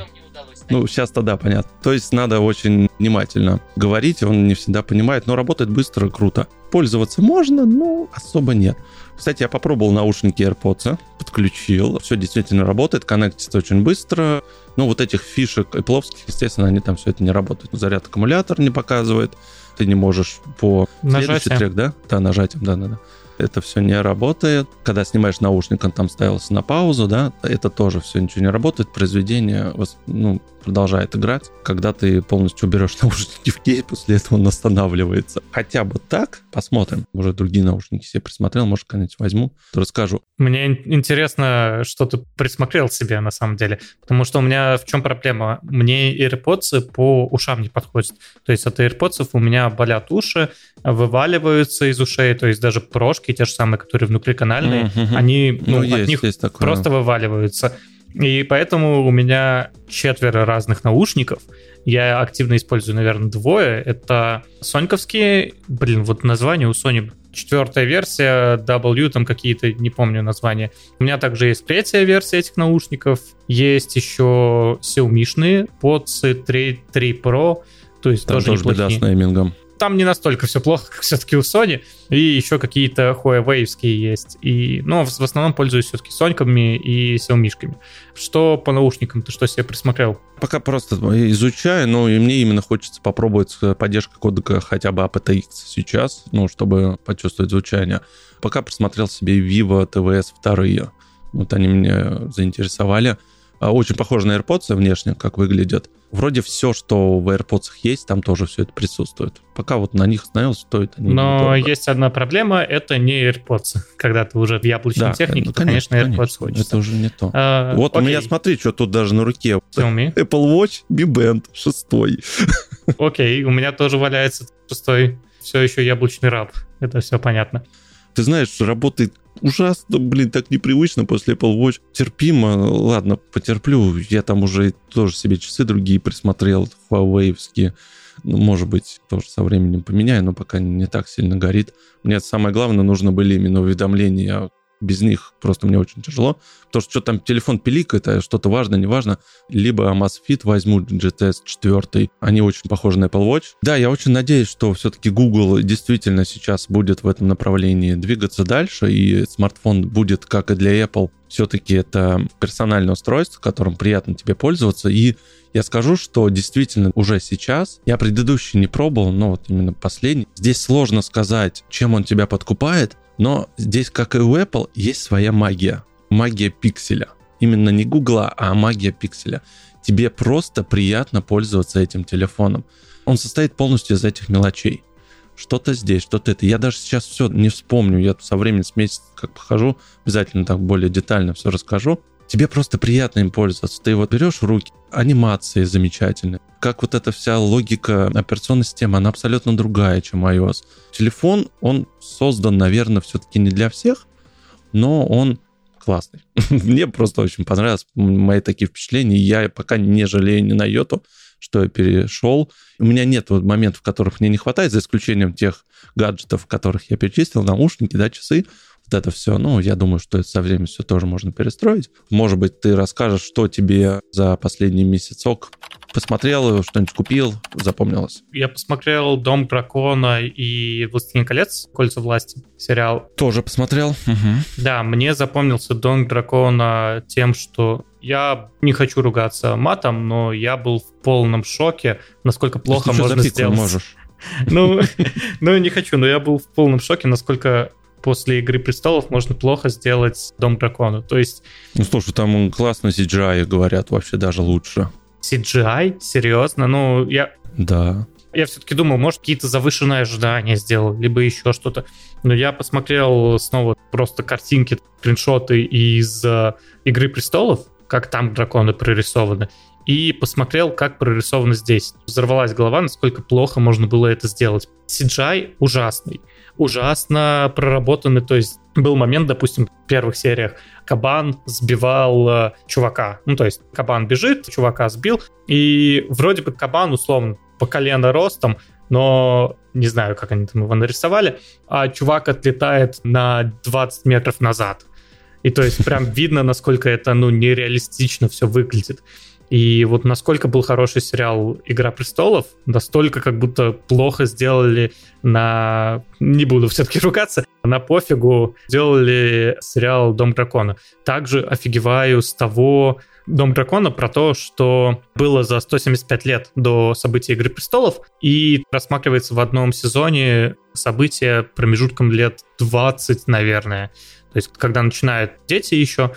Ну, сейчас-то да, понятно. То есть надо очень внимательно говорить, он не всегда понимает, но работает быстро, круто. Пользоваться можно, но особо нет. Кстати, я попробовал наушники AirPods, подключил, все действительно работает, коннектится очень быстро. Но вот этих фишек Apple, естественно, они там все это не работают. Заряд аккумулятор не показывает, ты не можешь по нажатием. следующий трек, да? Да, нажатием, да-да-да это все не работает. Когда снимаешь наушник, он там ставился на паузу, да, это тоже все ничего не работает. Произведение ну, продолжает играть. Когда ты полностью уберешь *laughs* наушники в кейс, после этого он останавливается. Хотя бы так, посмотрим. Уже другие наушники себе присмотрел, может, когда-нибудь возьму, то расскажу. Мне интересно, что ты присмотрел себе на самом деле, потому что у меня в чем проблема? Мне AirPods по ушам не подходят. То есть от AirPods у меня болят уши, вываливаются из ушей, то есть даже прошки, те же самые, которые внутриканальные, mm-hmm. они ну, ну, есть, от них есть просто вываливаются. И поэтому у меня четверо разных наушников. Я активно использую, наверное, двое. Это соньковские, блин, вот название у Sony четвертая версия, W, там какие-то, не помню названия. У меня также есть третья версия этих наушников. Есть еще Xiaomi-шные, POTS 3, 3 Pro, то есть там тоже, тоже неплохие. беда с неймингом там не настолько все плохо, как все-таки у Sony. И еще какие-то Huawei есть. И, ну, в, в основном пользуюсь все-таки Соньками и Xiaomi. Что по наушникам? Ты что себе присмотрел? Пока просто изучаю, но и мне именно хочется попробовать поддержку кодека хотя бы aptX сейчас, ну, чтобы почувствовать звучание. Пока присмотрел себе Vivo TVS вторые. Вот они меня заинтересовали. А, очень похоже на AirPods внешне, как выглядят. Вроде все, что в AirPods есть, там тоже все это присутствует. Пока вот на них остановился, стоит они Но недорого. есть одна проблема, это не AirPods. *laughs* Когда ты уже в яблочной да, технике, ну, конечно, то, конечно, AirPods конечно, хочется. Это уже не то. А, вот окей. у меня, смотри, что тут даже на руке. Xiaomi. *laughs* Apple Watch Mi Band 6. *laughs* Окей, у меня тоже валяется шестой. Все еще яблочный раб. Это все понятно. Ты знаешь, работает ужасно, блин, так непривычно после Apple Watch. Терпимо, ладно, потерплю. Я там уже тоже себе часы другие присмотрел, Huawei. Ну, может быть, тоже со временем поменяю, но пока не так сильно горит. Мне самое главное, нужно были именно уведомления без них просто мне очень тяжело. Потому что что там телефон пиликает, а что-то важно, не важно. Либо Amazfit возьму GTS 4. Они очень похожи на Apple Watch. Да, я очень надеюсь, что все-таки Google действительно сейчас будет в этом направлении двигаться дальше, и смартфон будет, как и для Apple, все-таки это персональное устройство, которым приятно тебе пользоваться. И я скажу, что действительно уже сейчас, я предыдущий не пробовал, но вот именно последний, здесь сложно сказать, чем он тебя подкупает, но здесь, как и у Apple, есть своя магия. Магия пикселя. Именно не Гугла, а магия пикселя. Тебе просто приятно пользоваться этим телефоном. Он состоит полностью из этих мелочей. Что-то здесь, что-то это. Я даже сейчас все не вспомню. Я со временем с месяца как похожу, обязательно так более детально все расскажу. Тебе просто приятно им пользоваться. Ты вот берешь в руки, анимации замечательные. Как вот эта вся логика операционной системы, она абсолютно другая, чем iOS. Телефон, он создан, наверное, все-таки не для всех, но он классный. *laughs* Мне просто очень понравилось мои такие впечатления. Я пока не жалею ни на йоту, что я перешел. У меня нет вот моментов, которых мне не хватает, за исключением тех гаджетов, которых я перечислил, наушники, да, часы вот это все, ну, я думаю, что это со временем все тоже можно перестроить. Может быть, ты расскажешь, что тебе за последний месяцок посмотрел, что-нибудь купил, запомнилось? Я посмотрел «Дом дракона» и «Властелин колец. Кольца власти» сериал. Тоже посмотрел? Угу. Да, мне запомнился «Дом дракона» тем, что я не хочу ругаться матом, но я был в полном шоке, насколько плохо можно сделать. можешь. *laughs* Ну, *laughs* ну, не хочу, но я был в полном шоке, насколько после Игры Престолов можно плохо сделать Дом Дракона. То есть... Ну, слушай, там классно CGI, говорят, вообще даже лучше. CGI? Серьезно? Ну, я... Да. Я все-таки думал, может, какие-то завышенные ожидания сделал, либо еще что-то. Но я посмотрел снова просто картинки, скриншоты из э, «Игры престолов», как там драконы прорисованы, и посмотрел, как прорисовано здесь. Взорвалась голова, насколько плохо можно было это сделать. CGI ужасный, ужасно проработанный, то есть был момент, допустим, в первых сериях кабан сбивал э, чувака. Ну, то есть кабан бежит, чувака сбил, и вроде бы кабан, условно, по колено ростом, но не знаю, как они там его нарисовали, а чувак отлетает на 20 метров назад. И то есть прям видно, насколько это, ну, нереалистично все выглядит. И вот насколько был хороший сериал «Игра престолов», настолько как будто плохо сделали на... Не буду все-таки *laughs* ругаться, на пофигу сделали сериал «Дом дракона». Также офигеваю с того «Дом дракона» про то, что было за 175 лет до событий «Игры престолов», и рассматривается в одном сезоне события промежутком лет 20, наверное. То есть, когда начинают дети еще,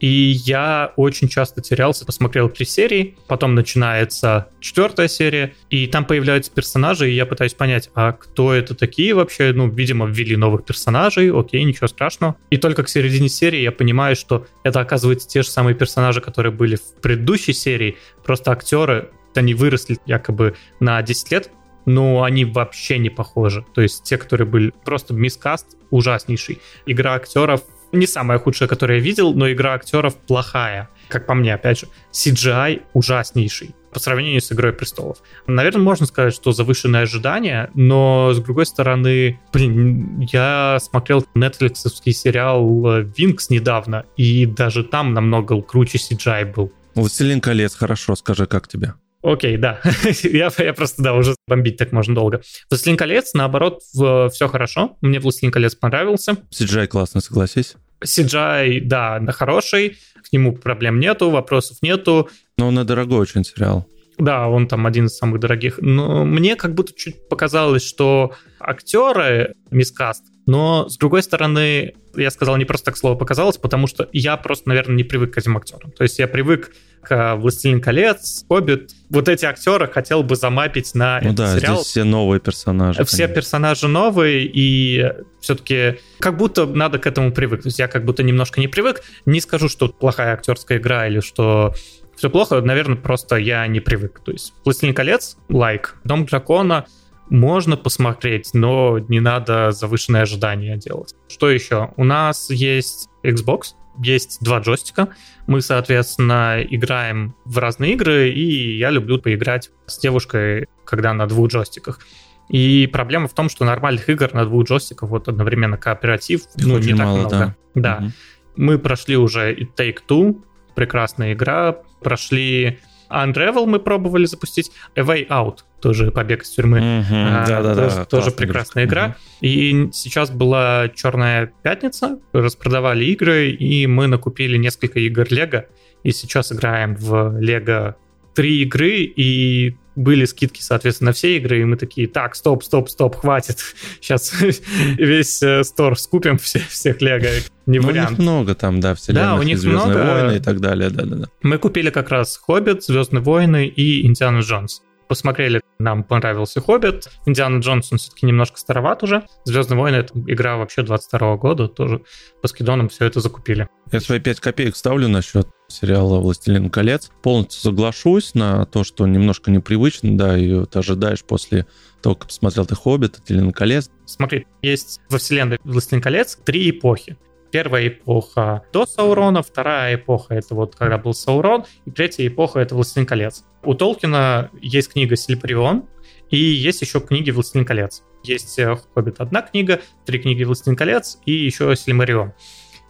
и я очень часто терялся, посмотрел три серии, потом начинается четвертая серия, и там появляются персонажи, и я пытаюсь понять, а кто это такие вообще? Ну, видимо, ввели новых персонажей, окей, ничего страшного. И только к середине серии я понимаю, что это, оказывается, те же самые персонажи, которые были в предыдущей серии, просто актеры, они выросли якобы на 10 лет, но они вообще не похожи. То есть те, которые были просто мискаст ужаснейший. Игра актеров не самая худшая, которую я видел, но игра актеров плохая. Как по мне, опять же, CGI ужаснейший по сравнению с «Игрой престолов». Наверное, можно сказать, что завышенные ожидания, но, с другой стороны, блин, я смотрел нетфликсовский сериал «Винкс» недавно, и даже там намного круче CGI был. «Властелин колец», хорошо, скажи, как тебе? Окей, да. *laughs* я, я просто, да, уже бомбить так можно долго. «Властелин колец», наоборот, в, все хорошо. Мне «Властелин колец» понравился. CGI классно, согласись. CGI, да, хороший, к нему проблем нету, вопросов нету. Но он и дорогой очень сериал. Да, он там один из самых дорогих. Но мне как будто чуть показалось, что актеры мискаст, но с другой стороны, я сказал не просто так слово показалось, потому что я просто, наверное, не привык к этим актерам. То есть я привык «Властелин колец», «Хоббит». Вот эти актеры хотел бы замапить на ну этот да, сериал. здесь все новые персонажи. Все конечно. персонажи новые, и все-таки как будто надо к этому привыкнуть. Я как будто немножко не привык. Не скажу, что плохая актерская игра или что все плохо, наверное, просто я не привык. То есть «Властелин колец» — лайк, «Дом дракона» можно посмотреть, но не надо завышенные ожидания делать. Что еще? У нас есть Xbox, есть два джойстика. Мы, соответственно, играем в разные игры, и я люблю поиграть с девушкой, когда на двух джойстиках. И проблема в том, что нормальных игр на двух джойстиках вот одновременно кооператив, Их ну, не так мало, много. Да. да. Угу. Мы прошли уже и Take-Two, прекрасная игра, прошли Unravel мы пробовали запустить, A Way Out, тоже побег из тюрьмы, mm-hmm, а, да, тоже, да, тоже прекрасная игра. Mm-hmm. И сейчас была Черная пятница, распродавали игры, и мы накупили несколько игр Лего, и сейчас играем в Лего три игры, и были скидки, соответственно, на все игры, и мы такие, так, стоп, стоп, стоп, хватит. *laughs* Сейчас *laughs* весь э, стор скупим все, всех Лего. Не ну, вариант. у них много там, да, вселенных, да, у них Звездные много... войны и так далее, да-да-да. Мы купили как раз Хоббит, Звездные войны и Индиана Джонс посмотрели, нам понравился «Хоббит», «Индиана Джонс», он все-таки немножко староват уже, «Звездные войны» — это игра вообще 22 года, тоже по скидонам все это закупили. Я свои 5 копеек ставлю насчет сериала «Властелин колец». Полностью соглашусь на то, что немножко непривычно, да, и ты ожидаешь после того, как посмотрел ты «Хоббит», «Властелин колец». Смотри, есть во вселенной «Властелин колец» три эпохи первая эпоха до Саурона, вторая эпоха это вот когда был Саурон, и третья эпоха это Властелин колец. У Толкина есть книга Сильпарион, и есть еще книги Властелин колец. Есть э, Хоббит одна книга, три книги Властелин колец и еще Сильмарион.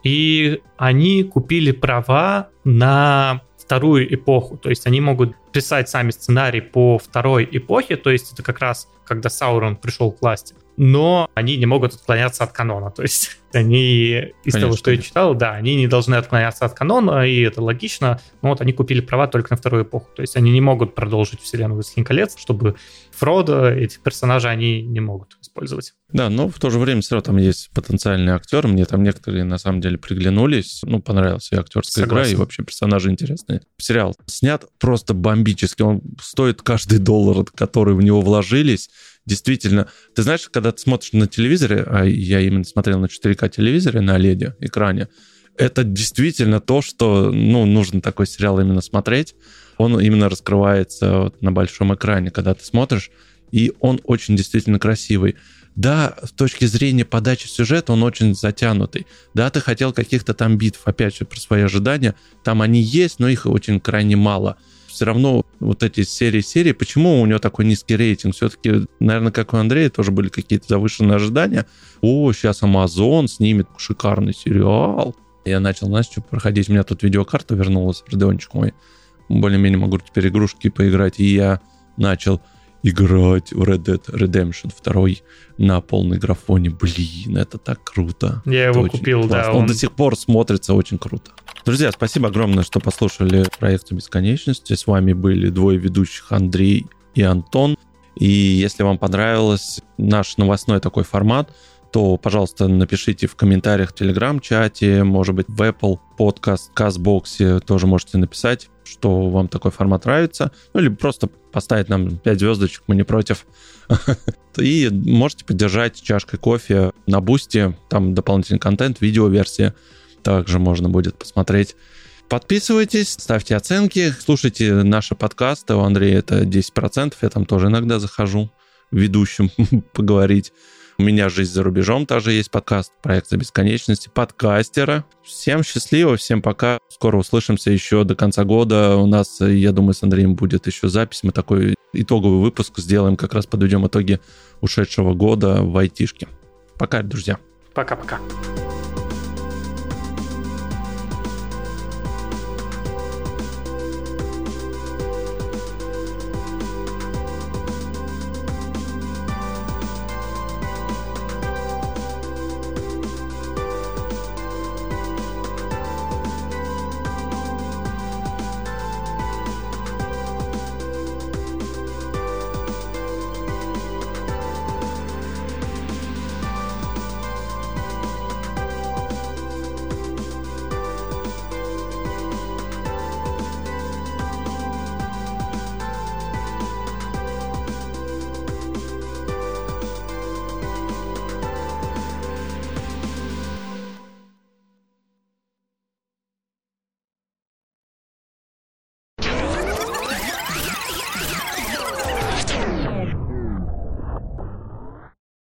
И они купили права на вторую эпоху. То есть они могут писать сами сценарий по второй эпохе, то есть это как раз когда Саурон пришел к власти но они не могут отклоняться от канона. То есть *laughs* они, из Конечно. того, что я читал, да, они не должны отклоняться от канона, и это логично, но вот они купили права только на вторую эпоху. То есть они не могут продолжить вселенную «Властелин колец», чтобы Фродо, этих персонажей, они не могут использовать. Да, но в то же время все равно там есть потенциальные актеры. Мне там некоторые на самом деле приглянулись. Ну, понравилась и актерская Согласен. игра, и вообще персонажи интересные. Сериал снят просто бомбически. Он стоит каждый доллар, который в него вложились. Действительно, ты знаешь, когда ты смотришь на телевизоре, а я именно смотрел на 4К телевизоре, на OLED экране, это действительно то, что ну, нужно такой сериал именно смотреть. Он именно раскрывается вот на большом экране, когда ты смотришь, и он очень действительно красивый. Да, с точки зрения подачи сюжета он очень затянутый. Да, ты хотел каких-то там битв, опять же, про свои ожидания. Там они есть, но их очень крайне мало. Все равно вот эти серии-серии, почему у него такой низкий рейтинг? Все-таки, наверное, как у Андрея, тоже были какие-то завышенные ожидания. О, сейчас Amazon снимет шикарный сериал. Я начал, знаешь, что проходить. У меня тут видеокарта вернулась, Родеончик мой. Более-менее могу теперь игрушки поиграть. И я начал играть в Red Dead Redemption 2 на полной графоне. Блин, это так круто. Я это его купил, классно. да. Он... он до сих пор смотрится очень круто. Друзья, спасибо огромное, что послушали проекцию бесконечности. С вами были двое ведущих Андрей и Антон. И если вам понравилось наш новостной такой формат, то, пожалуйста, напишите в комментариях в Телеграм-чате, может быть, в Apple подкаст, Казбоксе тоже можете написать, что вам такой формат нравится. Ну, или просто поставить нам 5 звездочек, мы не против. *laughs* И можете поддержать чашкой кофе на бусте, там дополнительный контент, видеоверсия также можно будет посмотреть. Подписывайтесь, ставьте оценки, слушайте наши подкасты. У Андрея это 10%, я там тоже иногда захожу ведущим *laughs* поговорить. У меня «Жизнь за рубежом» тоже есть подкаст, проект за бесконечности, подкастера. Всем счастливо, всем пока. Скоро услышимся еще до конца года. У нас, я думаю, с Андреем будет еще запись. Мы такой итоговый выпуск сделаем, как раз подведем итоги ушедшего года в айтишке. Пока, друзья. Пока-пока.